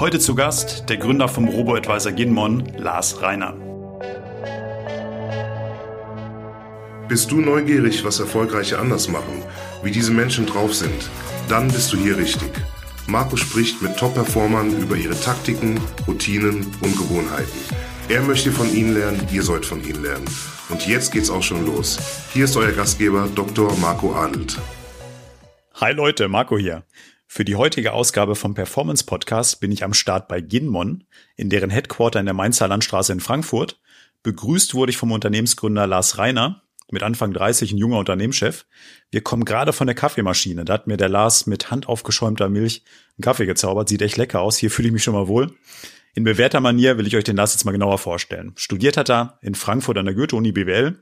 Heute zu Gast der Gründer vom Robo-Advisor Ginmon, Lars Reiner. Bist du neugierig, was Erfolgreiche anders machen, wie diese Menschen drauf sind? Dann bist du hier richtig. Marco spricht mit Top-Performern über ihre Taktiken, Routinen und Gewohnheiten. Er möchte von ihnen lernen, ihr sollt von ihnen lernen. Und jetzt geht's auch schon los. Hier ist euer Gastgeber Dr. Marco Adelt. Hi Leute, Marco hier. Für die heutige Ausgabe vom Performance Podcast bin ich am Start bei Ginmon, in deren Headquarter in der Mainzer Landstraße in Frankfurt. Begrüßt wurde ich vom Unternehmensgründer Lars Reiner, mit Anfang 30 ein junger Unternehmenschef. Wir kommen gerade von der Kaffeemaschine. Da hat mir der Lars mit handaufgeschäumter Milch einen Kaffee gezaubert. Sieht echt lecker aus. Hier fühle ich mich schon mal wohl. In bewährter Manier will ich euch den Lars jetzt mal genauer vorstellen. Studiert hat er in Frankfurt an der Goethe-Uni BWL,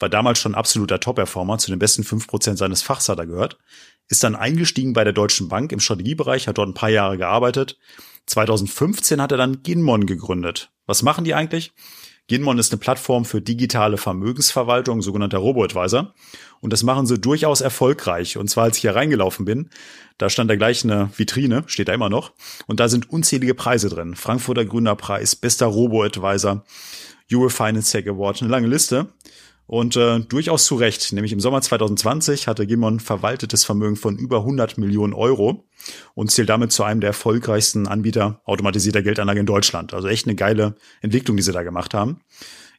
war damals schon absoluter Top-Performer, zu den besten fünf Prozent seines Fachs hat er gehört, ist dann eingestiegen bei der Deutschen Bank im Strategiebereich, hat dort ein paar Jahre gearbeitet. 2015 hat er dann Ginmon gegründet. Was machen die eigentlich? Ginmon ist eine Plattform für digitale Vermögensverwaltung, sogenannter Robo-Advisor. Und das machen sie durchaus erfolgreich. Und zwar, als ich hier reingelaufen bin, da stand da gleich eine Vitrine, steht da immer noch. Und da sind unzählige Preise drin. Frankfurter Gründerpreis, bester Robo-Advisor, Euro Finance Tech Award, eine lange Liste. Und äh, durchaus zu Recht, nämlich im Sommer 2020 hatte Gimon verwaltetes Vermögen von über 100 Millionen Euro und zählt damit zu einem der erfolgreichsten Anbieter automatisierter Geldanlage in Deutschland. Also echt eine geile Entwicklung, die sie da gemacht haben.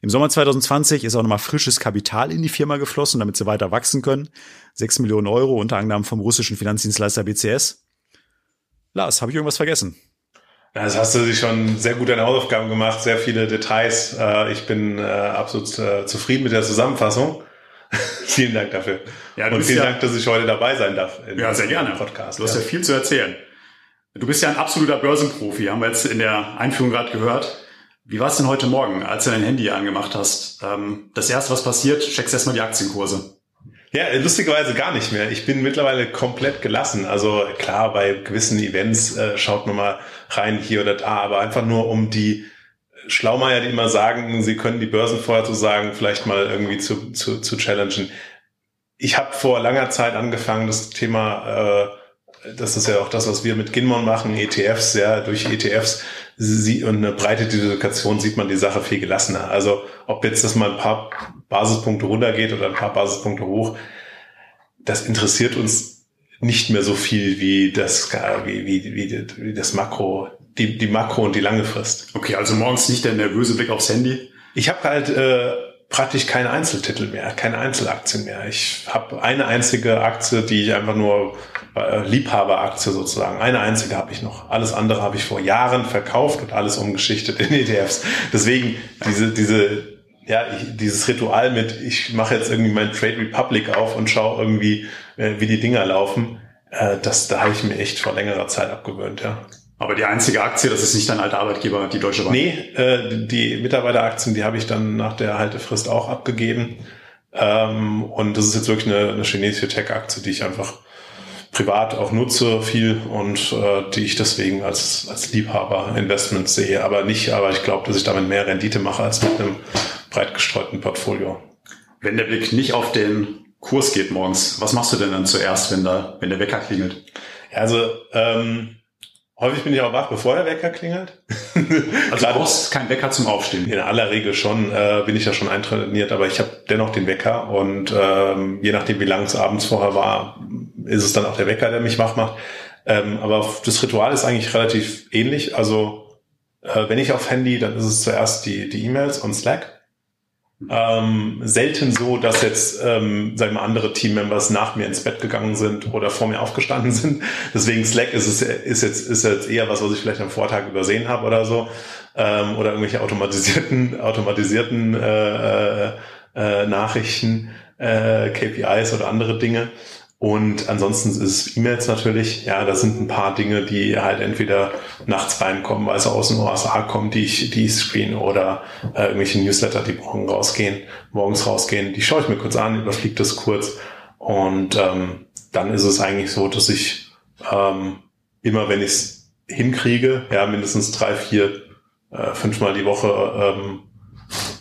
Im Sommer 2020 ist auch nochmal frisches Kapital in die Firma geflossen, damit sie weiter wachsen können. 6 Millionen Euro, unter anderem vom russischen Finanzdienstleister BCS. Lars, habe ich irgendwas vergessen? Das hast du dich schon sehr gut deine Hausaufgaben gemacht, sehr viele Details. Äh, ich bin äh, absolut äh, zufrieden mit der Zusammenfassung. vielen Dank dafür. Ja, Und vielen ja, Dank, dass ich heute dabei sein darf. ja, sehr gerne. Podcast. Du hast ja. ja viel zu erzählen. Du bist ja ein absoluter Börsenprofi, haben wir jetzt in der Einführung gerade gehört. Wie war es denn heute Morgen, als du dein Handy angemacht hast? Ähm, das erste, was passiert, checkst erstmal die Aktienkurse. Ja, lustigerweise gar nicht mehr. Ich bin mittlerweile komplett gelassen. Also klar, bei gewissen Events äh, schaut man mal rein hier oder da, aber einfach nur um die Schlaumeier, die immer sagen, sie können die Börsen vorher zu sagen, vielleicht mal irgendwie zu, zu, zu challengen. Ich habe vor langer Zeit angefangen, das Thema, äh, das ist ja auch das, was wir mit Ginmon machen, ETFs, ja, durch ETFs sie, und eine breite Diversifikation sieht man die Sache viel gelassener. Also ob jetzt das mal ein paar Basispunkte runtergeht oder ein paar Basispunkte hoch, das interessiert uns nicht mehr so viel wie das, wie, wie, wie, wie das Makro, die, die Makro und die lange Frist. Okay, also morgens nicht der nervöse Blick aufs Handy? Ich habe halt äh, praktisch keine Einzeltitel mehr, keine Einzelaktien mehr. Ich habe eine einzige Aktie, die ich einfach nur Liebhaberaktie sozusagen. Eine einzige habe ich noch. Alles andere habe ich vor Jahren verkauft und alles umgeschichtet in ETFs. Deswegen diese diese ja, ich, dieses Ritual mit, ich mache jetzt irgendwie mein Trade Republic auf und schaue irgendwie, äh, wie die Dinger laufen, äh, das, da habe ich mir echt vor längerer Zeit abgewöhnt, ja. Aber die einzige Aktie, das ist nicht dein alter Arbeitgeber, die Deutsche Bank? Nee, äh, die Mitarbeiteraktien, die habe ich dann nach der Haltefrist auch abgegeben. Ähm, und das ist jetzt wirklich eine, eine chinesische Tech-Aktie, die ich einfach privat auch nutze viel und äh, die ich deswegen als, als Liebhaber-Investment sehe, aber nicht, aber ich glaube, dass ich damit mehr Rendite mache als mit einem breit gestreuten Portfolio. Wenn der Blick nicht auf den Kurs geht morgens, was machst du denn dann zuerst, wenn da, wenn der Wecker klingelt? Also ähm, häufig bin ich auch wach, bevor der Wecker klingelt. Also du brauchst keinen Wecker zum Aufstehen. In aller Regel schon, äh, bin ich ja schon eintrainiert, aber ich habe dennoch den Wecker und ähm, je nachdem, wie lang es abends vorher war, ist es dann auch der Wecker, der mich wach macht. Ähm, aber das Ritual ist eigentlich relativ ähnlich. Also äh, wenn ich auf Handy, dann ist es zuerst die die E-Mails und Slack ähm, selten so, dass jetzt, ähm, sagen wir, andere Teammembers nach mir ins Bett gegangen sind oder vor mir aufgestanden sind. Deswegen Slack ist es ist jetzt ist jetzt eher was, was ich vielleicht am Vortag übersehen habe oder so ähm, oder irgendwelche automatisierten automatisierten äh, äh, äh Nachrichten, äh, KPIs oder andere Dinge. Und ansonsten ist E-Mails natürlich. Ja, das sind ein paar Dinge, die halt entweder nachts reinkommen, weil sie aus den USA kommen, die ich, die ich screen oder äh, irgendwelche Newsletter, die morgen rausgehen, morgens rausgehen. Die schaue ich mir kurz an, überfliege das kurz. Und ähm, dann ist es eigentlich so, dass ich ähm, immer, wenn ich es hinkriege, ja, mindestens drei, vier, äh, fünfmal die Woche ähm,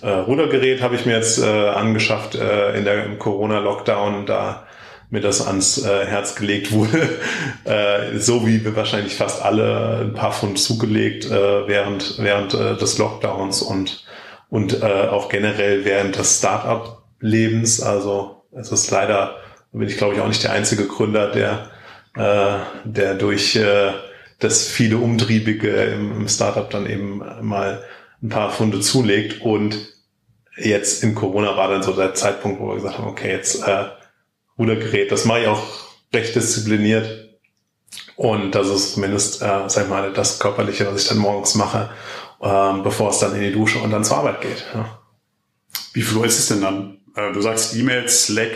äh, Rudergerät habe ich mir jetzt äh, angeschafft äh, in der im Corona-Lockdown. Da mir das ans äh, Herz gelegt wurde, äh, so wie wir wahrscheinlich fast alle ein paar Pfund zugelegt äh, während während äh, des Lockdowns und und äh, auch generell während des Startup-Lebens. Also es ist leider bin ich glaube ich auch nicht der einzige Gründer, der äh, der durch äh, das viele Umtriebige im, im Startup dann eben mal ein paar Funde zulegt und jetzt in Corona war dann so der Zeitpunkt, wo wir gesagt haben, okay, jetzt äh, Rudergerät, das mache ich auch recht diszipliniert. Und das ist zumindest, äh, sag ich mal, das Körperliche, was ich dann morgens mache, äh, bevor es dann in die Dusche und dann zur Arbeit geht. Ja. Wie viel Uhr ist es denn dann? Äh, du sagst E-Mails, Slack,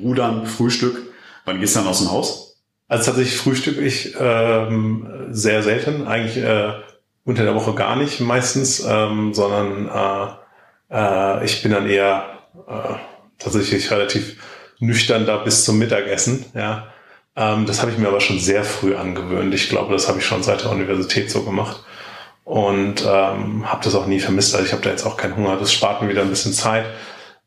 Rudern, Frühstück. Wann gehst du dann aus dem Haus? Also tatsächlich frühstücke ich ähm, sehr selten, eigentlich äh, unter der Woche gar nicht meistens, ähm, sondern äh, äh, ich bin dann eher äh, tatsächlich relativ nüchtern da bis zum Mittagessen. Ja, ähm, das habe ich mir aber schon sehr früh angewöhnt. Ich glaube, das habe ich schon seit der Universität so gemacht und ähm, habe das auch nie vermisst. Also ich habe da jetzt auch keinen Hunger. Das spart mir wieder ein bisschen Zeit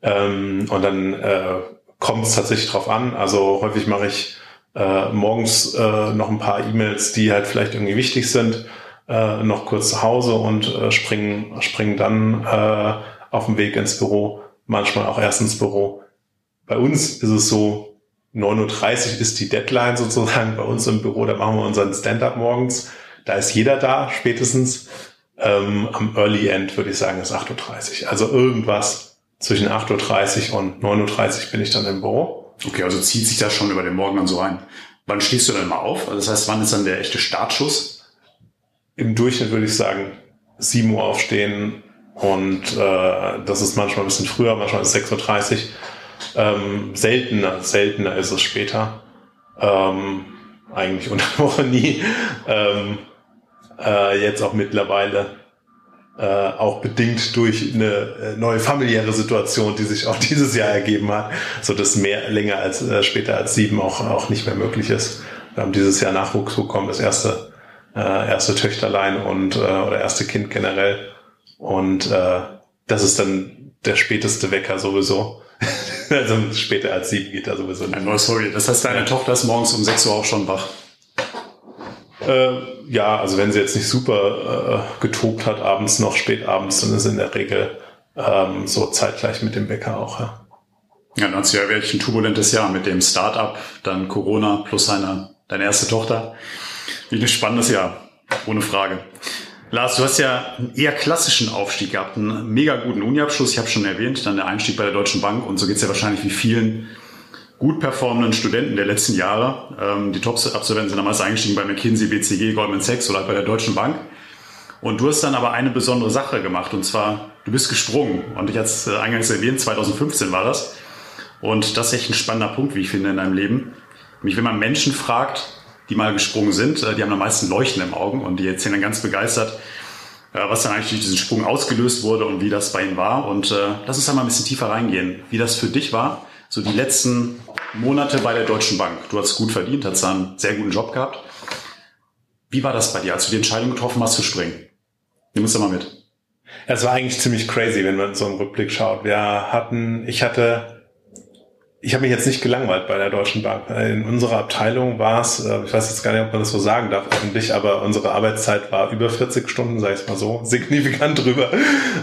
ähm, und dann äh, kommt es tatsächlich drauf an. Also häufig mache ich äh, morgens äh, noch ein paar E-Mails, die halt vielleicht irgendwie wichtig sind, äh, noch kurz zu Hause und äh, springen, springen dann äh, auf dem Weg ins Büro, manchmal auch erst ins Büro. Bei uns ist es so, 9.30 Uhr ist die Deadline sozusagen bei uns im Büro, da machen wir unseren Stand-up morgens. Da ist jeder da, spätestens. Ähm, am Early End würde ich sagen, ist 8.30 Uhr. Also irgendwas zwischen 8.30 Uhr und 9.30 Uhr bin ich dann im Büro. Okay, also zieht sich das schon über den Morgen dann so rein. Wann stehst du denn mal auf? Also das heißt, wann ist dann der echte Startschuss? Im Durchschnitt würde ich sagen, 7 Uhr aufstehen und äh, das ist manchmal ein bisschen früher, manchmal ist es 6.30 Uhr. Ähm, seltener, seltener ist es später. Ähm, eigentlich unter der Woche nie. Ähm, äh, jetzt auch mittlerweile äh, auch bedingt durch eine äh, neue familiäre Situation, die sich auch dieses Jahr ergeben hat, so dass mehr länger als äh, später als sieben auch auch nicht mehr möglich ist. Wir haben dieses Jahr Nachwuchs bekommen, das erste äh, erste Töchterlein und äh, oder erste Kind generell und äh, das ist dann der späteste Wecker sowieso. also später als sieben geht er sowieso nicht. No, sorry. Das heißt, deine ja. Tochter ist morgens um sechs Uhr auch schon wach. Äh, ja, also wenn sie jetzt nicht super äh, getobt hat, abends noch, spät abends, dann ist in der Regel ähm, so zeitgleich mit dem Wecker auch. Ja, ja dann hast du ja wirklich ein turbulentes Jahr mit dem Start-up, dann Corona plus deine, deine erste Tochter. Wie ein spannendes Jahr, ohne Frage. Lars, du hast ja einen eher klassischen Aufstieg gehabt, einen mega guten Uni-Abschluss, ich habe schon erwähnt, dann der Einstieg bei der Deutschen Bank und so geht's ja wahrscheinlich wie vielen gut performenden Studenten der letzten Jahre. Ähm, die Top-Absolventen sind damals eingestiegen bei McKinsey, BCG, Goldman Sachs oder bei der Deutschen Bank. Und du hast dann aber eine besondere Sache gemacht und zwar, du bist gesprungen. Und ich hatte es äh, eingangs erwähnt, 2015 war das. Und das ist echt ein spannender Punkt, wie ich finde, in deinem Leben. Nämlich, wenn man Menschen fragt, die mal gesprungen sind, äh, die haben am meisten Leuchten im Augen und die erzählen dann ganz begeistert, äh, was dann eigentlich durch diesen Sprung ausgelöst wurde und wie das bei ihnen war. Und äh, lass uns da mal ein bisschen tiefer reingehen, wie das für dich war so die letzten Monate bei der Deutschen Bank. Du hast gut verdient, hast einen sehr guten Job gehabt. Wie war das bei dir, als du die Entscheidung getroffen hast zu springen? Nimm uns da mal mit. Es war eigentlich ziemlich crazy, wenn man so einen Rückblick schaut. Wir hatten, ich hatte ich habe mich jetzt nicht gelangweilt bei der Deutschen Bank. In unserer Abteilung war es, äh, ich weiß jetzt gar nicht, ob man das so sagen darf öffentlich, aber unsere Arbeitszeit war über 40 Stunden, sage ich mal so, signifikant drüber.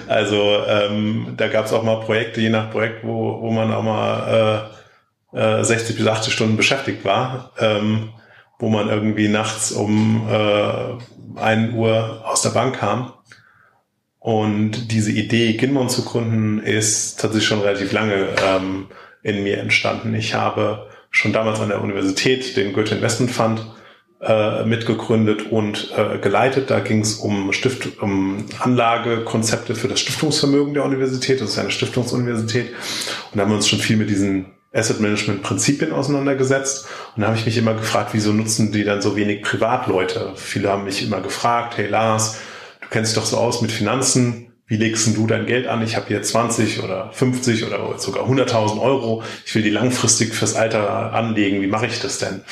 Also ähm, da gab es auch mal Projekte, je nach Projekt, wo, wo man auch mal äh, äh, 60 bis 80 Stunden beschäftigt war, ähm, wo man irgendwie nachts um äh, 1 Uhr aus der Bank kam. Und diese Idee, Ginmon zu gründen, ist tatsächlich schon relativ lange ähm, in mir entstanden. Ich habe schon damals an der Universität den Goethe Investment Fund äh, mitgegründet und äh, geleitet. Da ging es um, Stift um Anlagekonzepte für das Stiftungsvermögen der Universität. Das ist eine Stiftungsuniversität. Und da haben wir uns schon viel mit diesen Asset Management Prinzipien auseinandergesetzt. Und da habe ich mich immer gefragt, wieso nutzen die dann so wenig Privatleute? Viele haben mich immer gefragt, hey Lars, du kennst dich doch so aus mit Finanzen wie legst du dein Geld an? Ich habe hier 20 oder 50 oder sogar 100.000 Euro. Ich will die langfristig fürs Alter anlegen. Wie mache ich das denn?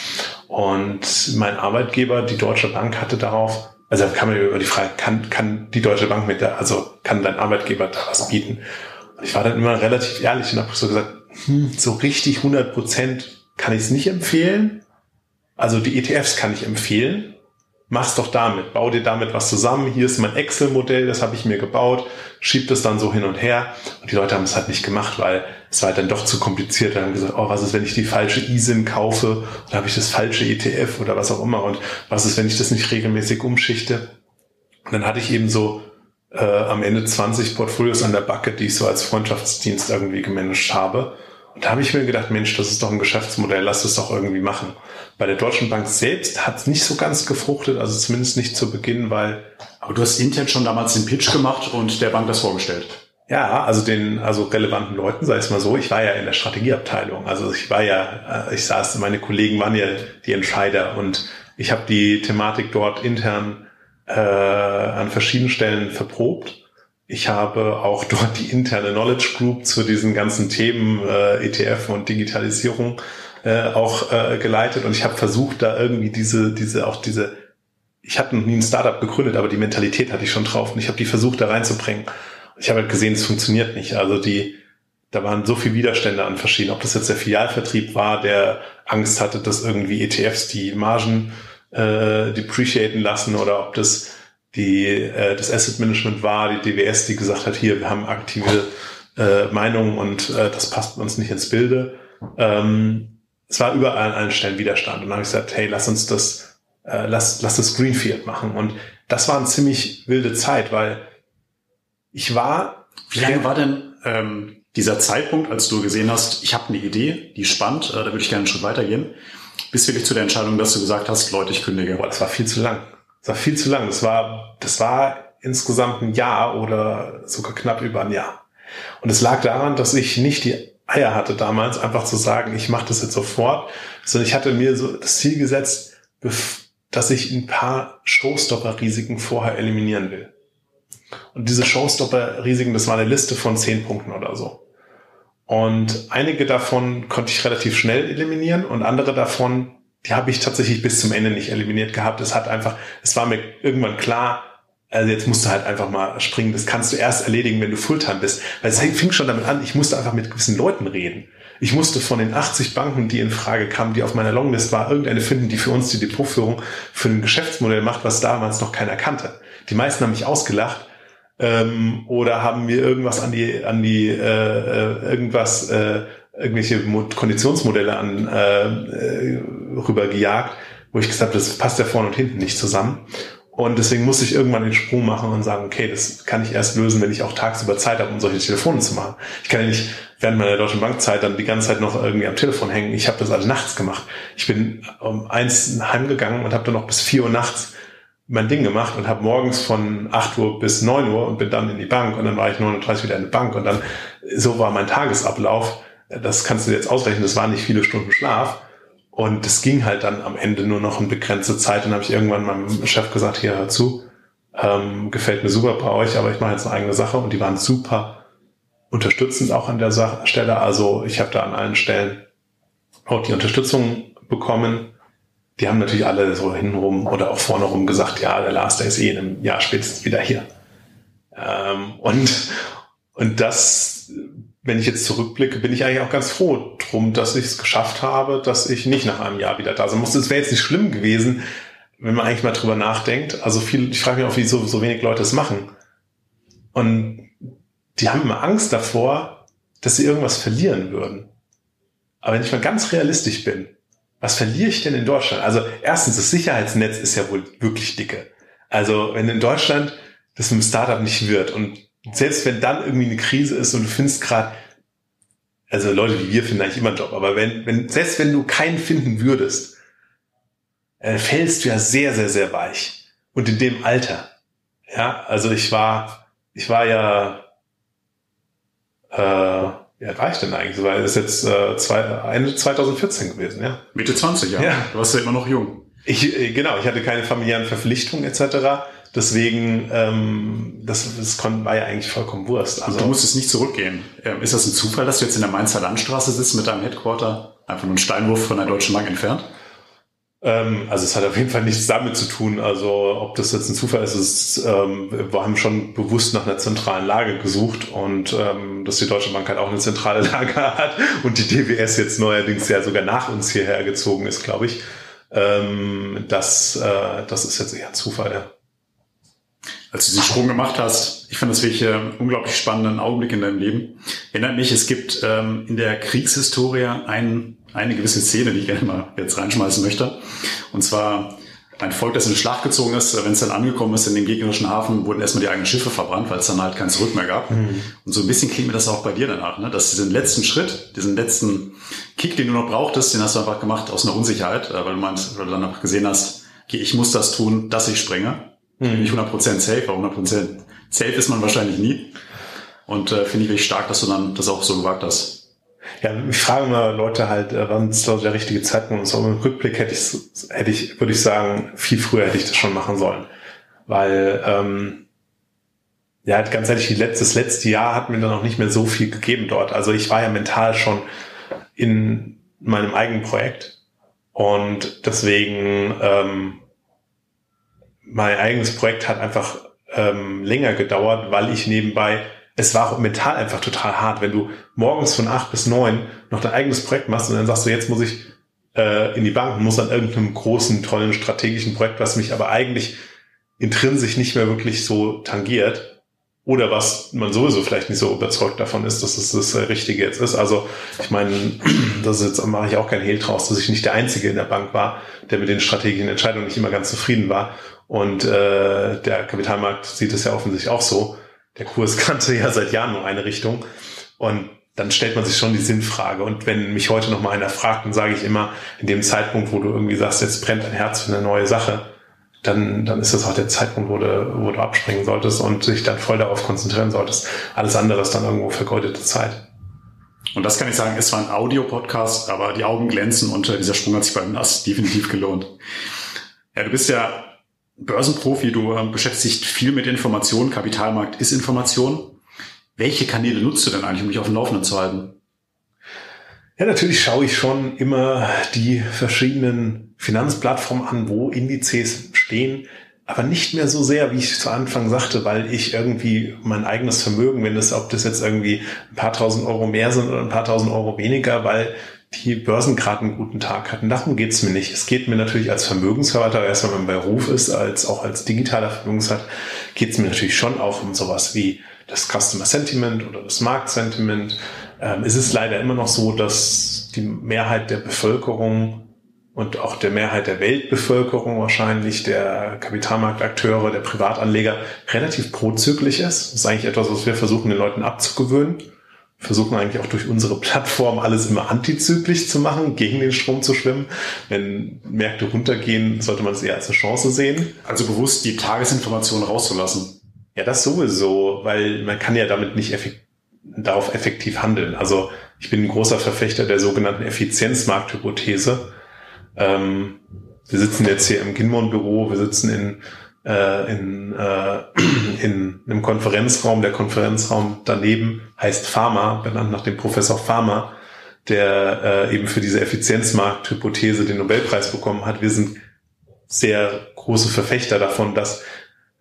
Und mein Arbeitgeber, die Deutsche Bank, hatte darauf, also kann man über die Frage, kann, kann die Deutsche Bank mit der, also kann dein Arbeitgeber da was bieten? Und ich war dann immer relativ ehrlich und habe so gesagt, hm, so richtig 100 Prozent kann ich es nicht empfehlen. Also die ETFs kann ich empfehlen. Mach's doch damit. Bau dir damit was zusammen. Hier ist mein Excel-Modell, das habe ich mir gebaut. Schieb das dann so hin und her. Und die Leute haben es halt nicht gemacht, weil es war halt dann doch zu kompliziert. Dann haben gesagt, oh, was ist, wenn ich die falsche ISIN kaufe? Oder habe ich das falsche ETF oder was auch immer? Und was ist, wenn ich das nicht regelmäßig umschichte? Und dann hatte ich eben so äh, am Ende 20 Portfolios an der Backe, die ich so als Freundschaftsdienst irgendwie gemanagt habe. Und da habe ich mir gedacht, Mensch, das ist doch ein Geschäftsmodell, lass es doch irgendwie machen. Bei der Deutschen Bank selbst hat es nicht so ganz gefruchtet, also zumindest nicht zu Beginn, weil. Aber du hast intern schon damals den Pitch gemacht und der Bank das vorgestellt. Ja, also den also relevanten Leuten, sag ich mal so, ich war ja in der Strategieabteilung. Also ich war ja, äh, ich saß, meine Kollegen waren ja die Entscheider und ich habe die Thematik dort intern äh, an verschiedenen Stellen verprobt. Ich habe auch dort die interne Knowledge Group zu diesen ganzen Themen äh, ETF und Digitalisierung äh, auch äh, geleitet und ich habe versucht, da irgendwie diese, diese, auch diese, ich hatte noch nie ein Startup gegründet, aber die Mentalität hatte ich schon drauf und ich habe die versucht, da reinzubringen. Ich habe halt gesehen, es funktioniert nicht. Also die, da waren so viele Widerstände an verschiedenen, ob das jetzt der Filialvertrieb war, der Angst hatte, dass irgendwie ETFs die Margen äh, depreciaten lassen oder ob das die äh, das Asset Management war, die DWS, die gesagt hat, hier, wir haben aktive äh, Meinungen und äh, das passt uns nicht ins Bilde. Ähm, es war überall an allen Stellen Widerstand. Und dann habe ich gesagt, hey, lass uns das, äh, lass, lass das Greenfield machen. Und das war eine ziemlich wilde Zeit, weil ich war. Wie lange war denn ähm, dieser Zeitpunkt, als du gesehen hast, ich habe eine Idee, die spannend, äh, da würde ich gerne einen Schritt weitergehen, bis wirklich zu der Entscheidung, dass du gesagt hast, Leute, ich kündige. Boah, das war viel zu lang. Das war viel zu lang. Das war, das war insgesamt ein Jahr oder sogar knapp über ein Jahr. Und es lag daran, dass ich nicht die Eier hatte damals, einfach zu sagen, ich mache das jetzt sofort, sondern ich hatte mir so das Ziel gesetzt, dass ich ein paar Showstopper-Risiken vorher eliminieren will. Und diese Showstopper-Risiken, das war eine Liste von zehn Punkten oder so. Und einige davon konnte ich relativ schnell eliminieren und andere davon, die habe ich tatsächlich bis zum Ende nicht eliminiert gehabt. Es hat einfach, es war mir irgendwann klar, also jetzt musst du halt einfach mal springen. Das kannst du erst erledigen, wenn du Fulltime bist. Weil es fing schon damit an, ich musste einfach mit gewissen Leuten reden. Ich musste von den 80 Banken, die in Frage kamen, die auf meiner Longlist war, irgendeine finden, die für uns die Depotführung für ein Geschäftsmodell macht, was damals noch keiner kannte. Die meisten haben mich ausgelacht ähm, oder haben mir irgendwas an die an die äh, äh irgendwas äh, irgendwelche Konditionsmodelle an äh, rübergejagt, wo ich gesagt habe, das passt ja vorne und hinten nicht zusammen. Und deswegen musste ich irgendwann den Sprung machen und sagen, okay, das kann ich erst lösen, wenn ich auch tagsüber Zeit habe, um solche Telefone zu machen. Ich kann ja nicht während meiner Deutschen Bankzeit dann die ganze Zeit noch irgendwie am Telefon hängen. Ich habe das alles nachts gemacht. Ich bin um eins heimgegangen und habe dann noch bis vier Uhr nachts mein Ding gemacht und habe morgens von acht Uhr bis neun Uhr und bin dann in die Bank und dann war ich 39 wieder in der Bank und dann so war mein Tagesablauf. Das kannst du jetzt ausrechnen, das waren nicht viele Stunden Schlaf. Und es ging halt dann am Ende nur noch eine begrenzte Zeit. Und habe ich irgendwann meinem Chef gesagt, hier hör zu, ähm, gefällt mir super bei euch, aber ich mache jetzt eine eigene Sache. Und die waren super unterstützend auch an der Sache, Stelle. Also ich habe da an allen Stellen auch die Unterstützung bekommen. Die haben natürlich alle so hinrum oder auch vorne rum gesagt, ja, der Lars, der ist eh in einem Jahr spätestens wieder hier. Ähm, und, und das wenn ich jetzt zurückblicke, bin ich eigentlich auch ganz froh drum, dass ich es geschafft habe, dass ich nicht nach einem Jahr wieder da sein musste. Es wäre jetzt nicht schlimm gewesen, wenn man eigentlich mal drüber nachdenkt. Also viel, ich frage mich auch, wie so, so wenig Leute es machen. Und die haben immer Angst davor, dass sie irgendwas verlieren würden. Aber wenn ich mal ganz realistisch bin, was verliere ich denn in Deutschland? Also erstens, das Sicherheitsnetz ist ja wohl wirklich dicke. Also wenn in Deutschland das mit dem Startup nicht wird und selbst wenn dann irgendwie eine Krise ist und du findest gerade, also Leute wie wir finden eigentlich immer einen Job, aber wenn, wenn, selbst wenn du keinen finden würdest, äh, fällst du ja sehr, sehr, sehr weich. Und in dem Alter. Ja, also ich war, ich war ja, äh, wie alt war ich denn eigentlich? Weil das ist jetzt äh, zwei, Ende 2014 gewesen, ja. Mitte 20, ja. ja. Du warst ja immer noch jung. Ich, äh, genau, ich hatte keine familiären Verpflichtungen etc. Deswegen, ähm, das, das war ja eigentlich vollkommen Wurst. Also, du musstest nicht zurückgehen. Ähm, ist das ein Zufall, dass du jetzt in der Mainzer Landstraße sitzt mit deinem Headquarter, einfach nur einen Steinwurf von der Deutschen Bank entfernt? Ähm, also es hat auf jeden Fall nichts damit zu tun. Also ob das jetzt ein Zufall ist, ist ähm, wir haben schon bewusst nach einer zentralen Lage gesucht und ähm, dass die Deutsche Bank halt auch eine zentrale Lage hat und die DWS jetzt neuerdings ja sogar nach uns hierher gezogen ist, glaube ich. Ähm, das, äh, das ist jetzt eher Zufall, ja. Als du diesen Sprung gemacht hast, ich fand das wirklich einen unglaublich spannenden Augenblick in deinem Leben. Erinnert mich, es gibt ähm, in der Kriegshistorie ein, eine gewisse Szene, die ich gerne mal jetzt reinschmeißen möchte. Und zwar ein Volk, das in die Schlacht gezogen ist, wenn es dann angekommen ist in den gegnerischen Hafen, wurden erstmal die eigenen Schiffe verbrannt, weil es dann halt kein Zurück mehr gab. Mhm. Und so ein bisschen klingt mir das auch bei dir danach, ne? dass diesen letzten Schritt, diesen letzten Kick, den du noch brauchtest, den hast du einfach gemacht aus einer Unsicherheit, äh, weil du meinst, weil du dann auch gesehen hast, okay, ich muss das tun, dass ich springe. Mhm. Nicht 100% safe, aber 100% safe ist man wahrscheinlich nie. Und äh, finde ich wirklich stark, dass du dann das auch so gewagt hast. Ja, ich frage immer Leute halt, äh, wann ist der richtige Zeitpunkt? Und so im Rückblick hätte ich, hätte ich, würde ich sagen, viel früher hätte ich das schon machen sollen. Weil, ähm, ja, ganz ehrlich, die letzte, das letzte Jahr hat mir dann noch nicht mehr so viel gegeben dort. Also ich war ja mental schon in meinem eigenen Projekt. Und deswegen, ähm, mein eigenes Projekt hat einfach ähm, länger gedauert, weil ich nebenbei es war auch mental einfach total hart, wenn du morgens von acht bis neun noch dein eigenes Projekt machst und dann sagst du, jetzt muss ich äh, in die Bank, muss an irgendeinem großen, tollen, strategischen Projekt, was mich aber eigentlich intrinsisch nicht mehr wirklich so tangiert oder was man sowieso vielleicht nicht so überzeugt davon ist, dass es das Richtige jetzt ist. Also ich meine, das ist jetzt mache ich auch kein Hehl draus, dass ich nicht der Einzige in der Bank war, der mit den strategischen Entscheidungen nicht immer ganz zufrieden war. Und äh, der Kapitalmarkt sieht es ja offensichtlich auch so der Kurs kannte ja seit Jahren nur eine Richtung. Und dann stellt man sich schon die Sinnfrage. Und wenn mich heute noch mal einer fragt, dann sage ich immer, in dem Zeitpunkt, wo du irgendwie sagst, jetzt brennt dein Herz für eine neue Sache, dann, dann ist das auch der Zeitpunkt, wo du, wo du abspringen solltest und dich dann voll darauf konzentrieren solltest. Alles andere ist dann irgendwo vergeudete Zeit. Und das kann ich sagen, es war ein Audio-Podcast, aber die Augen glänzen und dieser Sprung hat sich bei uns definitiv gelohnt. Ja, du bist ja Börsenprofi, du äh, beschäftigst dich viel mit Informationen, Kapitalmarkt ist Information. Welche Kanäle nutzt du denn eigentlich, um dich auf dem Laufenden zu halten? Ja, natürlich schaue ich schon immer die verschiedenen Finanzplattformen an, wo Indizes stehen, aber nicht mehr so sehr, wie ich zu Anfang sagte, weil ich irgendwie mein eigenes Vermögen, wenn das, ob das jetzt irgendwie ein paar tausend Euro mehr sind oder ein paar tausend Euro weniger, weil die Börsen gerade einen guten Tag hatten. Darum geht's mir nicht. Es geht mir natürlich als Vermögensverwalter, erst wenn man bei Ruf ist, als auch als digitaler Vermögensverwalter, geht's mir natürlich schon auch um sowas wie das Customer Sentiment oder das Marktsentiment. Ähm, es ist leider immer noch so, dass die Mehrheit der Bevölkerung und auch der Mehrheit der Weltbevölkerung wahrscheinlich, der Kapitalmarktakteure, der Privatanleger relativ prozyklisch ist. Das ist eigentlich etwas, was wir versuchen, den Leuten abzugewöhnen versuchen eigentlich auch durch unsere Plattform alles immer antizyklisch zu machen, gegen den Strom zu schwimmen. Wenn Märkte runtergehen, sollte man es eher als eine Chance sehen. Also bewusst die Tagesinformation rauszulassen. Ja, das sowieso, weil man kann ja damit nicht effekt darauf effektiv handeln. Also ich bin ein großer Verfechter der sogenannten Effizienzmarkthypothese. Ähm, wir sitzen jetzt hier im Ginmon-Büro, wir sitzen in äh, in, äh, in einem Konferenzraum. Der Konferenzraum daneben heißt Pharma, benannt nach dem Professor Pharma, der äh, eben für diese Effizienzmarkthypothese den Nobelpreis bekommen hat. Wir sind sehr große Verfechter davon, dass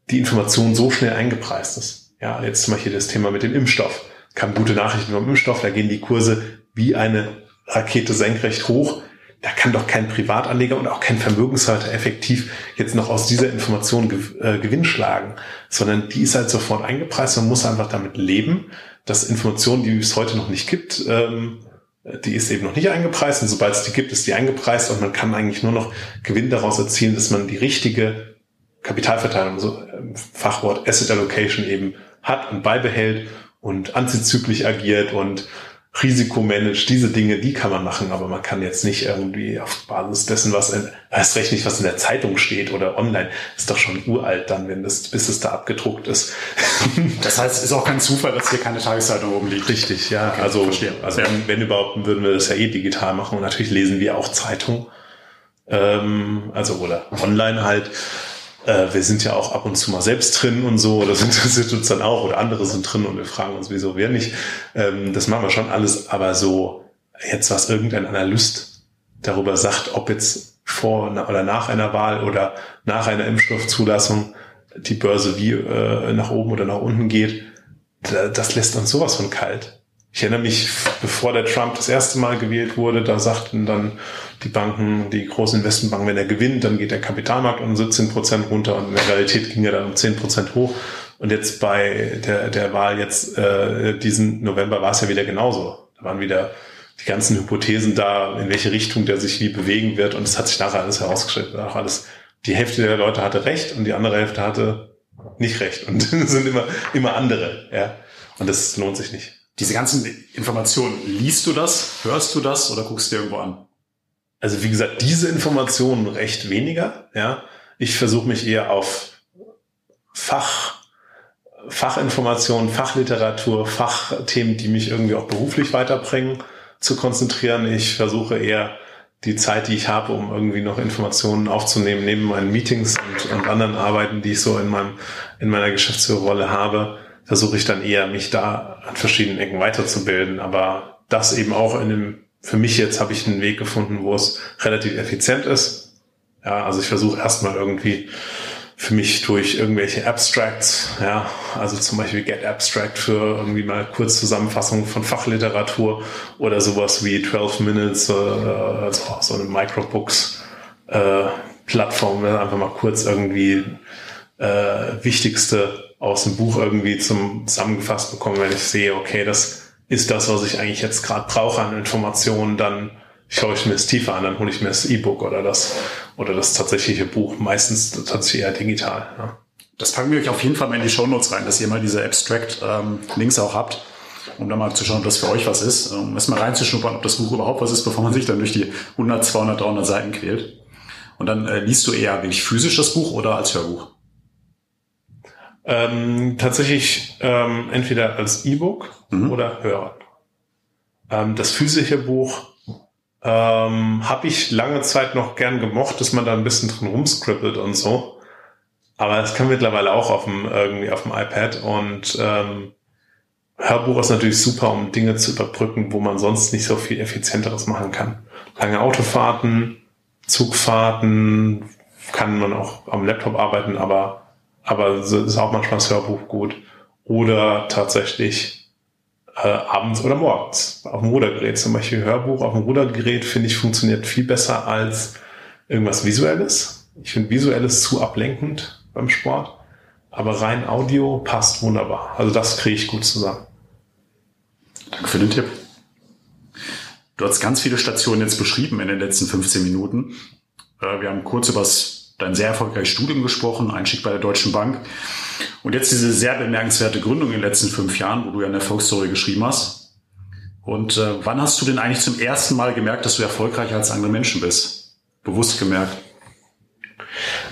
die Information so schnell eingepreist ist. Ja, jetzt zum Beispiel das Thema mit dem Impfstoff. Kam gute Nachrichten vom Impfstoff, da gehen die Kurse wie eine Rakete senkrecht hoch da kann doch kein Privatanleger und auch kein Vermögenshalter effektiv jetzt noch aus dieser Information äh, Gewinn schlagen, sondern die ist halt sofort eingepreist. Und muss einfach damit leben, dass Informationen, die es heute noch nicht gibt, ähm, die ist eben noch nicht eingepreist. Und sobald es die gibt, ist die eingepreist. Und man kann eigentlich nur noch Gewinn daraus erzielen, dass man die richtige Kapitalverteilung, also Fachwort Asset Allocation eben hat und beibehält und antizyklisch agiert und Risikomanage, diese Dinge, die kann man machen, aber man kann jetzt nicht irgendwie auf Basis dessen, was in, erst recht nicht, was in der Zeitung steht oder online, ist doch schon uralt dann, wenn das, bis es da abgedruckt ist. Das heißt, es ist auch kein Zufall, dass hier keine Tageszeitung oben liegt. Richtig, ja. Okay, also, verstehe. also ja. Wenn, wenn überhaupt, würden wir das ja eh digital machen und natürlich lesen wir auch Zeitung. Ähm, also oder online halt. Äh, wir sind ja auch ab und zu mal selbst drin und so, das interessiert uns dann auch, oder andere sind drin und wir fragen uns, wieso wir nicht. Ähm, das machen wir schon alles, aber so jetzt was irgendein Analyst darüber sagt, ob jetzt vor oder nach einer Wahl oder nach einer Impfstoffzulassung die Börse wie äh, nach oben oder nach unten geht, das lässt uns sowas von kalt. Ich erinnere mich, bevor der Trump das erste Mal gewählt wurde, da sagten dann die Banken, die großen Investmentbanken, wenn er gewinnt, dann geht der Kapitalmarkt um 17 Prozent runter und in der Realität ging er dann um 10 Prozent hoch. Und jetzt bei der, der Wahl jetzt äh, diesen November war es ja wieder genauso. Da waren wieder die ganzen Hypothesen da, in welche Richtung der sich wie bewegen wird. Und es hat sich nachher alles herausgestellt. Auch alles, die Hälfte der Leute hatte recht und die andere Hälfte hatte nicht recht. Und es sind immer, immer andere. Ja. Und das lohnt sich nicht. Diese ganzen Informationen, liest du das, hörst du das oder guckst du dir irgendwo an? Also wie gesagt, diese Informationen recht weniger. Ja, ich versuche mich eher auf Fach, Fachinformationen, Fachliteratur, Fachthemen, die mich irgendwie auch beruflich weiterbringen, zu konzentrieren. Ich versuche eher die Zeit, die ich habe, um irgendwie noch Informationen aufzunehmen, neben meinen Meetings und, und anderen Arbeiten, die ich so in meinem in meiner Geschäftsführerrolle habe, versuche ich dann eher, mich da an verschiedenen Ecken weiterzubilden. Aber das eben auch in dem, für mich jetzt habe ich einen Weg gefunden, wo es relativ effizient ist. Ja, also ich versuche erstmal irgendwie für mich durch irgendwelche Abstracts, ja, also zum Beispiel Get Abstract für irgendwie mal Kurzzusammenfassung von Fachliteratur oder sowas wie 12 Minutes, äh, also so eine Microbooks äh, Plattform, einfach mal kurz irgendwie äh, wichtigste aus dem Buch irgendwie zum zusammengefasst bekommen, wenn ich sehe, okay, das ist das, was ich eigentlich jetzt gerade brauche an Informationen, dann schaue ich mir es tiefer an, dann hole ich mir das E-Book oder das oder das tatsächliche Buch, meistens tatsächlich eher digital. Ja. Das packen wir euch auf jeden Fall mal in die Show Notes rein, dass ihr mal diese Abstract-Links ähm, auch habt, um dann mal zu schauen, ob das für euch was ist, um erstmal reinzuschnuppern, ob das Buch überhaupt was ist, bevor man sich dann durch die 100, 200, 300 Seiten quält. Und dann äh, liest du eher wirklich physisch das Buch oder als Hörbuch? Ähm, tatsächlich ähm, entweder als E-Book mhm. oder hören. Ähm, das physische Buch ähm, habe ich lange Zeit noch gern gemocht, dass man da ein bisschen drin rumscribbelt und so. Aber es kann mittlerweile auch auf dem irgendwie auf dem iPad und ähm, Hörbuch ist natürlich super, um Dinge zu überbrücken, wo man sonst nicht so viel effizienteres machen kann. Lange Autofahrten, Zugfahrten kann man auch am Laptop arbeiten, aber aber es ist auch manchmal das Hörbuch gut. Oder tatsächlich äh, abends oder morgens auf dem Rudergerät. Zum Beispiel Hörbuch auf dem Rudergerät finde ich funktioniert viel besser als irgendwas Visuelles. Ich finde Visuelles zu ablenkend beim Sport. Aber rein Audio passt wunderbar. Also das kriege ich gut zusammen. Danke für den Tipp. Du hast ganz viele Stationen jetzt beschrieben in den letzten 15 Minuten. Äh, wir haben kurz über das dein sehr erfolgreiches Studium gesprochen, Einstieg bei der Deutschen Bank. Und jetzt diese sehr bemerkenswerte Gründung in den letzten fünf Jahren, wo du ja eine Erfolgsstory geschrieben hast. Und äh, wann hast du denn eigentlich zum ersten Mal gemerkt, dass du erfolgreicher als andere Menschen bist? Bewusst gemerkt?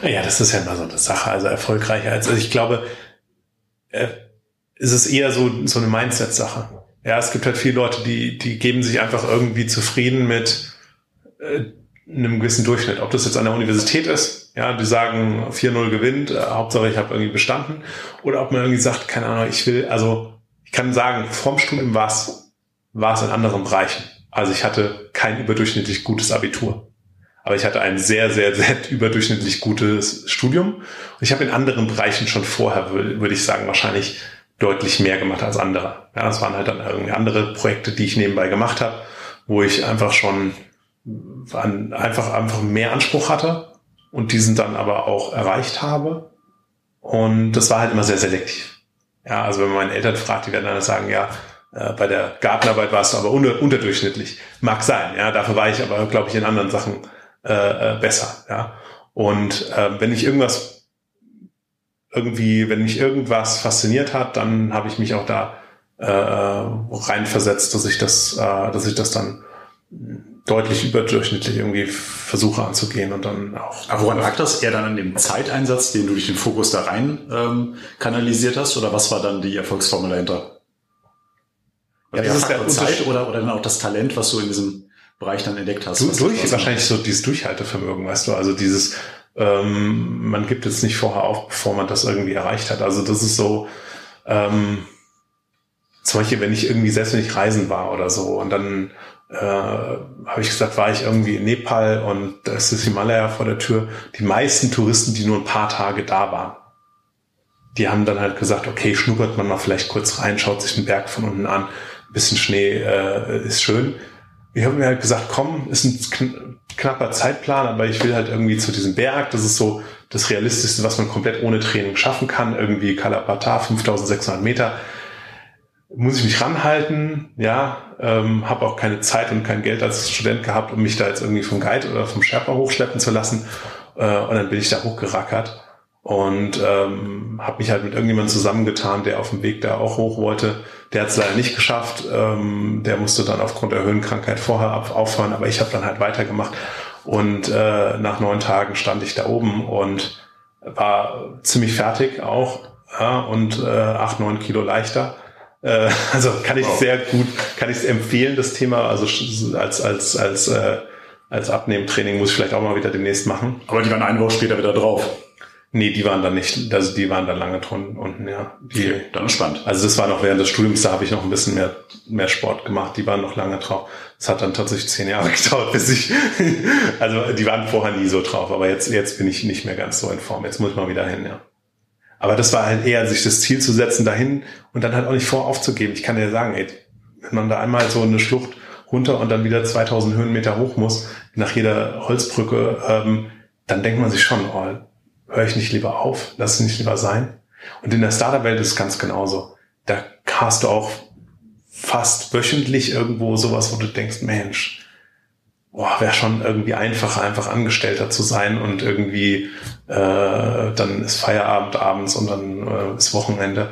Ja, das ist ja immer so eine Sache. Also erfolgreicher als, also ich glaube, äh, ist es eher so, so eine Mindset-Sache. Ja, es gibt halt viele Leute, die, die geben sich einfach irgendwie zufrieden mit äh, einem gewissen Durchschnitt. Ob das jetzt an der Universität ist, ja, die sagen 4-0 gewinnt, äh, Hauptsache ich habe irgendwie bestanden. Oder ob man irgendwie sagt, keine Ahnung, ich will, also ich kann sagen, vorm Studium war es, in anderen Bereichen. Also ich hatte kein überdurchschnittlich gutes Abitur. Aber ich hatte ein sehr, sehr, sehr überdurchschnittlich gutes Studium. Und ich habe in anderen Bereichen schon vorher, würde ich sagen, wahrscheinlich deutlich mehr gemacht als andere. Ja, das waren halt dann irgendwie andere Projekte, die ich nebenbei gemacht habe, wo ich einfach schon einfach, einfach mehr Anspruch hatte und diesen dann aber auch erreicht habe. Und das war halt immer sehr selektiv. Ja, also wenn man meine Eltern fragt, die werden dann sagen, ja, äh, bei der Gartenarbeit warst du aber unter, unterdurchschnittlich. Mag sein, ja, dafür war ich aber, glaube ich, in anderen Sachen äh, äh, besser. Ja. Und äh, wenn ich irgendwas irgendwie, wenn mich irgendwas fasziniert hat, dann habe ich mich auch da äh, reinversetzt, dass ich das, äh, dass ich das dann deutlich überdurchschnittlich irgendwie versuche anzugehen und dann auch. Aber woran lag das? Eher dann an dem Zeiteinsatz, den du durch den Fokus da rein ähm, kanalisiert hast? Oder was war dann die Erfolgsformel dahinter? ja, das ist der Zeit oder, oder dann auch das Talent, was du in diesem Bereich dann entdeckt hast. Du, durch, wahrscheinlich so dieses Durchhaltevermögen, weißt du, also dieses, ähm, man gibt jetzt nicht vorher auf, bevor man das irgendwie erreicht hat. Also das ist so, ähm, zum Beispiel, wenn ich irgendwie, selbst wenn ich reisen war oder so, und dann äh, habe ich gesagt, war ich irgendwie in Nepal und da ist das Himalaya vor der Tür. Die meisten Touristen, die nur ein paar Tage da waren, die haben dann halt gesagt, okay, schnuppert man mal vielleicht kurz rein, schaut sich den Berg von unten an, ein bisschen Schnee äh, ist schön. Ich habe mir halt gesagt, komm, ist ein kn knapper Zeitplan, aber ich will halt irgendwie zu diesem Berg. Das ist so das Realistischste, was man komplett ohne Training schaffen kann. Irgendwie Kalapata, 5600 Meter. Muss ich mich ranhalten, ja, ähm, habe auch keine Zeit und kein Geld als Student gehabt, um mich da jetzt irgendwie vom Guide oder vom Sherpa hochschleppen zu lassen. Äh, und dann bin ich da hochgerackert und ähm, habe mich halt mit irgendjemandem zusammengetan, der auf dem Weg da auch hoch wollte. Der hat es leider nicht geschafft. Ähm, der musste dann aufgrund der Höhenkrankheit vorher aufhören, aber ich habe dann halt weitergemacht. Und äh, nach neun Tagen stand ich da oben und war ziemlich fertig auch ja, und äh, acht, neun Kilo leichter. Äh, also kann ich wow. sehr gut, kann ich es empfehlen, das Thema. Also als als als äh, als Abnehmtraining muss ich vielleicht auch mal wieder demnächst machen. Aber die waren eine Woche später wieder drauf. Nee, die waren dann nicht, also die waren dann lange drunten unten, ja. Die, okay, dann spannend. Also das war noch während des Studiums, da habe ich noch ein bisschen mehr, mehr Sport gemacht. Die waren noch lange drauf. Es hat dann tatsächlich zehn Jahre gedauert, bis ich, also die waren vorher nie so drauf, aber jetzt, jetzt bin ich nicht mehr ganz so in Form. Jetzt muss ich mal wieder hin, ja. Aber das war halt eher, sich das Ziel zu setzen, dahin und dann halt auch nicht vor aufzugeben. Ich kann dir sagen, ey, wenn man da einmal so eine Schlucht runter und dann wieder 2000 Höhenmeter hoch muss, nach jeder Holzbrücke, ähm, dann denkt man sich schon, oh, höre ich nicht lieber auf, lass es nicht lieber sein. Und in der Startup-Welt ist es ganz genauso. Da hast du auch fast wöchentlich irgendwo sowas, wo du denkst, Mensch, boah, wäre schon irgendwie einfacher, einfach Angestellter zu sein und irgendwie äh, dann ist Feierabend abends und dann äh, ist Wochenende.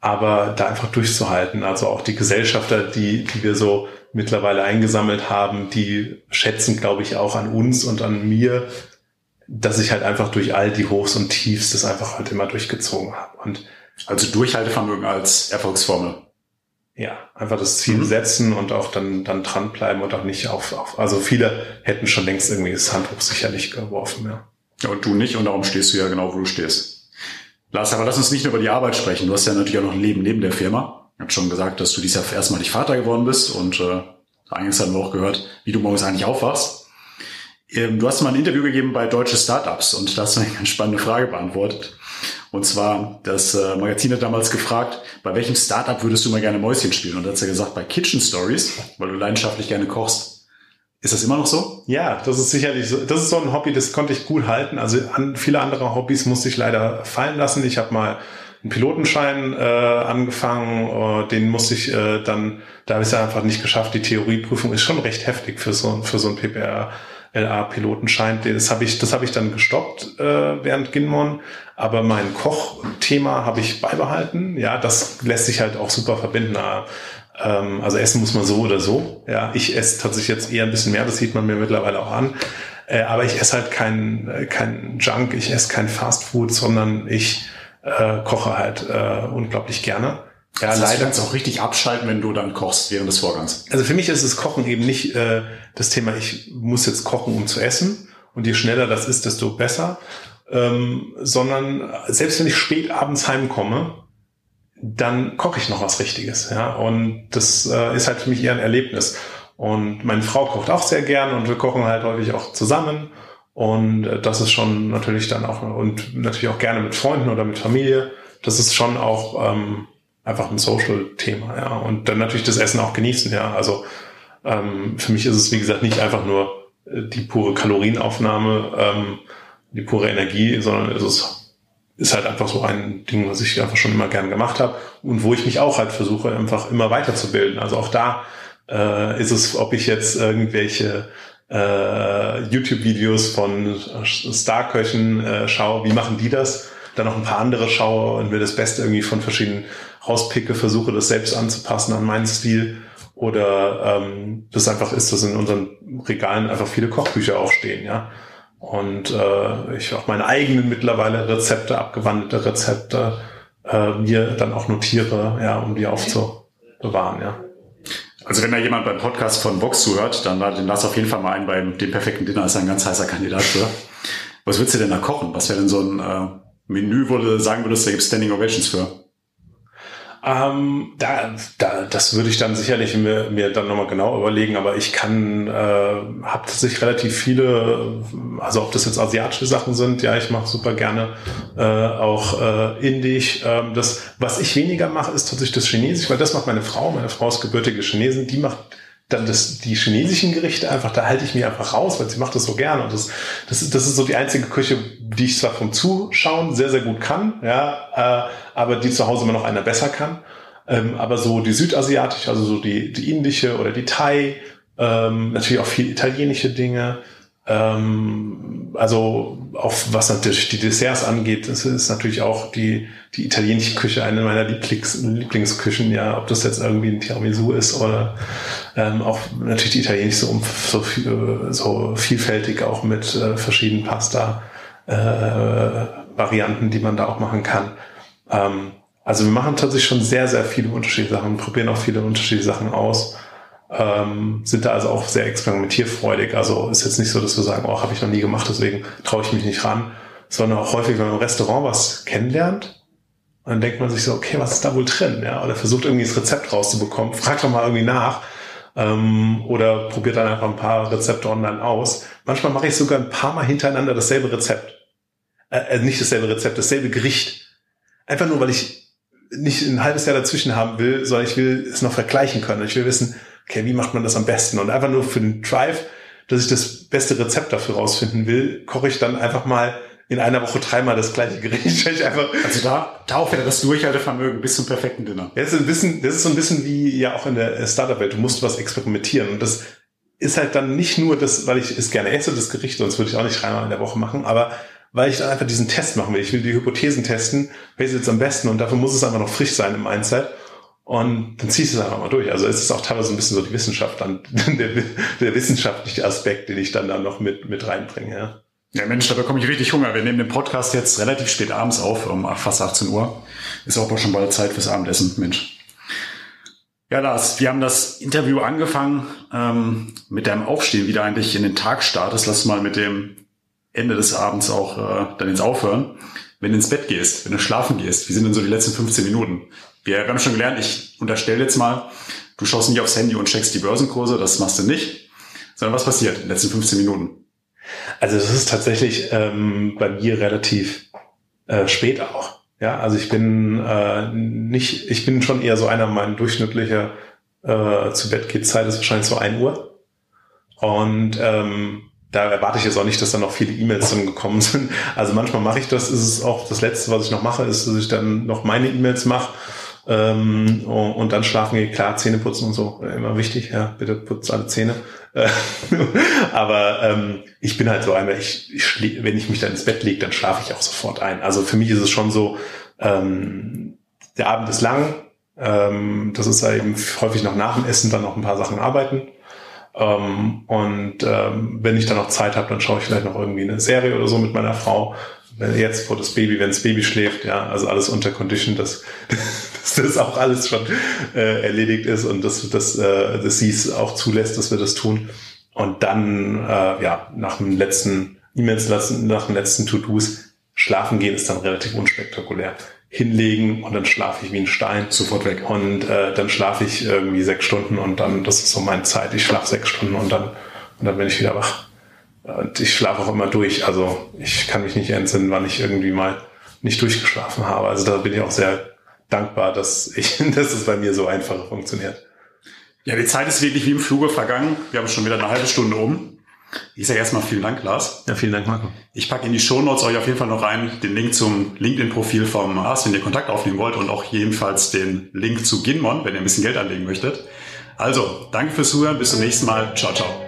Aber da einfach durchzuhalten. Also auch die Gesellschafter, die, die wir so mittlerweile eingesammelt haben, die schätzen, glaube ich, auch an uns und an mir, dass ich halt einfach durch all die Hochs und Tiefs das einfach halt immer durchgezogen habe. Und also Durchhaltevermögen als Erfolgsformel. Ja, einfach das Ziel mhm. setzen und auch dann, dann dranbleiben und auch nicht auf, auf, also viele hätten schon längst irgendwie das Handtuch sicherlich geworfen, ja. Ja, und du nicht und darum stehst du ja genau, wo du stehst. Lars, aber lass uns nicht nur über die Arbeit sprechen. Du hast ja natürlich auch noch ein Leben neben der Firma. Ich habe schon gesagt, dass du dieses Jahr erstmalig Vater geworden bist und äh, eigentlich haben wir auch gehört, wie du morgens eigentlich aufwachst. Ähm, du hast mal ein Interview gegeben bei Deutsche Startups und da hast du eine ganz spannende Frage beantwortet. Und zwar, das äh, Magazin hat damals gefragt, bei welchem Startup würdest du mal gerne Mäuschen spielen? Und da hat er gesagt, bei Kitchen Stories, weil du leidenschaftlich gerne kochst. Ist das immer noch so? Ja, das ist sicherlich so. Das ist so ein Hobby, das konnte ich gut halten. Also an viele andere Hobbys musste ich leider fallen lassen. Ich habe mal einen Pilotenschein äh, angefangen, äh, den musste ich äh, dann, da habe ich es einfach nicht geschafft. Die Theorieprüfung ist schon recht heftig für so, für so ein PPR. LA-Pilotenschein. Das habe ich, das habe ich dann gestoppt äh, während Ginmon. Aber mein Kochthema habe ich beibehalten. Ja, das lässt sich halt auch super verbinden. Ähm, also essen muss man so oder so. Ja, ich esse tatsächlich jetzt eher ein bisschen mehr. Das sieht man mir mittlerweile auch an. Äh, aber ich esse halt kein, äh, kein Junk. Ich esse kein Fast Food, sondern ich äh, koche halt äh, unglaublich gerne. Ja, das leider. Du kannst auch richtig abschalten, wenn du dann kochst während des Vorgangs. Also für mich ist das Kochen eben nicht äh, das Thema, ich muss jetzt kochen, um zu essen. Und je schneller das ist, desto besser. Ähm, sondern selbst wenn ich spät abends heimkomme, dann koche ich noch was Richtiges. Ja? Und das äh, ist halt für mich eher ein Erlebnis. Und meine Frau kocht auch sehr gern und wir kochen halt häufig auch zusammen. Und äh, das ist schon natürlich dann auch, und natürlich auch gerne mit Freunden oder mit Familie. Das ist schon auch ähm, einfach ein Social-Thema, ja. Und dann natürlich das Essen auch genießen, ja. Also ähm, für mich ist es, wie gesagt, nicht einfach nur äh, die pure Kalorienaufnahme, ähm, die pure Energie, sondern es ist, ist halt einfach so ein Ding, was ich einfach schon immer gern gemacht habe und wo ich mich auch halt versuche, einfach immer weiterzubilden. Also auch da äh, ist es, ob ich jetzt irgendwelche äh, YouTube-Videos von Starköchen äh, schaue, wie machen die das? Dann noch ein paar andere schaue und mir das Beste irgendwie von verschiedenen rauspicke, versuche das selbst anzupassen an meinen Stil. Oder ähm, das einfach ist, dass in unseren Regalen einfach viele Kochbücher auch stehen, ja. Und äh, ich auch meine eigenen mittlerweile Rezepte, abgewandelte Rezepte, äh, mir dann auch notiere, ja, um die aufzubewahren, ja. Also wenn da jemand beim Podcast von Vox zuhört, dann den lass auf jeden Fall mal ein beim dem perfekten Dinner ist ein ganz heißer Kandidat für. Was würdest du denn da kochen? Was wäre denn so ein äh, Menü, wo du sagen würdest, da gibt Standing Ovations für? Ähm, da, da, das würde ich dann sicherlich mir, mir dann nochmal genau überlegen, aber ich kann, äh, habe tatsächlich relativ viele, also ob das jetzt asiatische Sachen sind, ja, ich mache super gerne äh, auch äh, indisch. Ähm, das, was ich weniger mache, ist tatsächlich das Chinesisch, weil das macht meine Frau. Meine Frau ist gebürtige Chinesin, die macht dann das, die chinesischen Gerichte einfach, da halte ich mich einfach raus, weil sie macht das so gerne. Und das, das, das ist so die einzige Küche, die ich zwar vom Zuschauen sehr, sehr gut kann, ja, äh, aber die zu Hause immer noch einer besser kann. Ähm, aber so die südasiatische, also so die, die indische oder die Thai, ähm, natürlich auch viel italienische Dinge, ähm, also auch was natürlich die Desserts angeht, das ist natürlich auch die, die italienische Küche eine meiner Lieblings, Lieblingsküchen, ja, ob das jetzt irgendwie ein Tiramisu ist oder ähm, auch natürlich die italienische so, so, so vielfältig auch mit äh, verschiedenen Pasta äh, Varianten, die man da auch machen kann. Ähm, also wir machen tatsächlich schon sehr, sehr viele unterschiedliche Sachen, probieren auch viele unterschiedliche Sachen aus ähm, sind da also auch sehr experimentierfreudig. Also ist jetzt nicht so, dass wir sagen, oh, habe ich noch nie gemacht, deswegen traue ich mich nicht ran, sondern auch häufig, wenn man im Restaurant was kennenlernt, dann denkt man sich so, okay, was ist da wohl drin? Ja, oder versucht irgendwie das Rezept rauszubekommen, fragt doch mal irgendwie nach ähm, oder probiert dann einfach ein paar Rezepte online aus. Manchmal mache ich sogar ein paar Mal hintereinander dasselbe Rezept. Äh, äh nicht dasselbe Rezept, dasselbe Gericht. Einfach nur, weil ich nicht ein halbes Jahr dazwischen haben will, sondern ich will es noch vergleichen können. Ich will wissen, okay, wie macht man das am besten? Und einfach nur für den Drive, dass ich das beste Rezept dafür rausfinden will, koche ich dann einfach mal in einer Woche dreimal das gleiche Gericht. Ich einfach also da, da auch wieder das Durchhaltevermögen bis zum perfekten Dinner. Das ist, ein bisschen, das ist so ein bisschen wie ja auch in der Startup-Welt. Du musst was experimentieren. Und das ist halt dann nicht nur das, weil ich es gerne esse, das Gericht, sonst würde ich auch nicht dreimal in der Woche machen, aber weil ich dann einfach diesen Test machen will. Ich will die Hypothesen testen, welche jetzt am besten und dafür muss es einfach noch frisch sein im Mindset. Und dann ziehst du es einfach mal durch. Also es ist auch teilweise ein bisschen so die Wissenschaft, dann der, der wissenschaftliche Aspekt, den ich dann da noch mit, mit reinbringe. Ja. Ja, Mensch, da bekomme ich richtig Hunger. Wir nehmen den Podcast jetzt relativ spät abends auf, um fast 18 Uhr. Ist auch schon bald Zeit fürs Abendessen, Mensch. Ja, Lars, wir haben das Interview angefangen ähm, mit deinem Aufstehen, wie du eigentlich in den Tag startest. Lass mal mit dem Ende des Abends auch äh, dann ins Aufhören. Wenn du ins Bett gehst, wenn du schlafen gehst, wie sind denn so die letzten 15 Minuten? wir haben schon gelernt, ich unterstelle jetzt mal, du schaust nicht aufs Handy und checkst die Börsenkurse, das machst du nicht, sondern was passiert in den letzten 15 Minuten? Also das ist tatsächlich ähm, bei mir relativ äh, spät auch. Ja, also ich bin äh, nicht, ich bin schon eher so einer, mein durchschnittlicher äh, zu Bett geht Zeit ist wahrscheinlich so ein Uhr. Und ähm, da erwarte ich jetzt auch nicht, dass da noch viele E-Mails dann gekommen sind. Also manchmal mache ich das, ist es auch das Letzte, was ich noch mache, ist, dass ich dann noch meine E-Mails mache ähm, und dann schlafen geht, klar, Zähne putzen und so, immer wichtig, ja, bitte putzt alle Zähne. Aber ähm, ich bin halt so einer, ich, ich wenn ich mich dann ins Bett lege, dann schlafe ich auch sofort ein. Also für mich ist es schon so, ähm, der Abend ist lang, ähm, das ist eben häufig noch nach dem Essen dann noch ein paar Sachen arbeiten. Ähm, und ähm, wenn ich dann noch Zeit habe, dann schaue ich vielleicht noch irgendwie eine Serie oder so mit meiner Frau jetzt vor das Baby, wenn das Baby schläft, ja, also alles unter Condition, dass, dass das auch alles schon äh, erledigt ist und dass, dass, äh, dass sie es auch zulässt, dass wir das tun. Und dann, äh, ja, nach dem letzten E-Mails, nach dem letzten To-Dos, schlafen gehen ist dann relativ unspektakulär. Hinlegen und dann schlafe ich wie ein Stein. Sofort weg. Und äh, dann schlafe ich irgendwie sechs Stunden und dann, das ist so meine Zeit, ich schlafe sechs Stunden und dann, und dann bin ich wieder wach. Und ich schlafe auch immer durch. Also ich kann mich nicht entsinnen, wann ich irgendwie mal nicht durchgeschlafen habe. Also da bin ich auch sehr dankbar, dass ich, dass es bei mir so einfach funktioniert. Ja, die Zeit ist wirklich wie im Fluge vergangen. Wir haben schon wieder eine halbe Stunde um. Ich sage erstmal vielen Dank, Lars. Ja, vielen Dank, Marco. Ich packe in die Show Notes euch auf jeden Fall noch rein, den Link zum LinkedIn-Profil vom Lars, wenn ihr Kontakt aufnehmen wollt und auch jedenfalls den Link zu Ginmon, wenn ihr ein bisschen Geld anlegen möchtet. Also, danke fürs Zuhören, bis zum nächsten Mal. Ciao, ciao.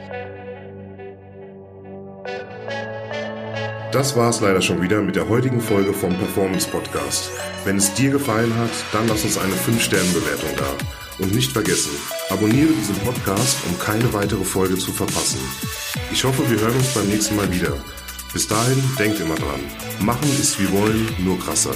Das war es leider schon wieder mit der heutigen Folge vom Performance Podcast. Wenn es dir gefallen hat, dann lass uns eine 5-Sterne-Bewertung da. Und nicht vergessen, abonniere diesen Podcast, um keine weitere Folge zu verpassen. Ich hoffe, wir hören uns beim nächsten Mal wieder. Bis dahin, denkt immer dran. Machen ist wie wollen, nur krasser.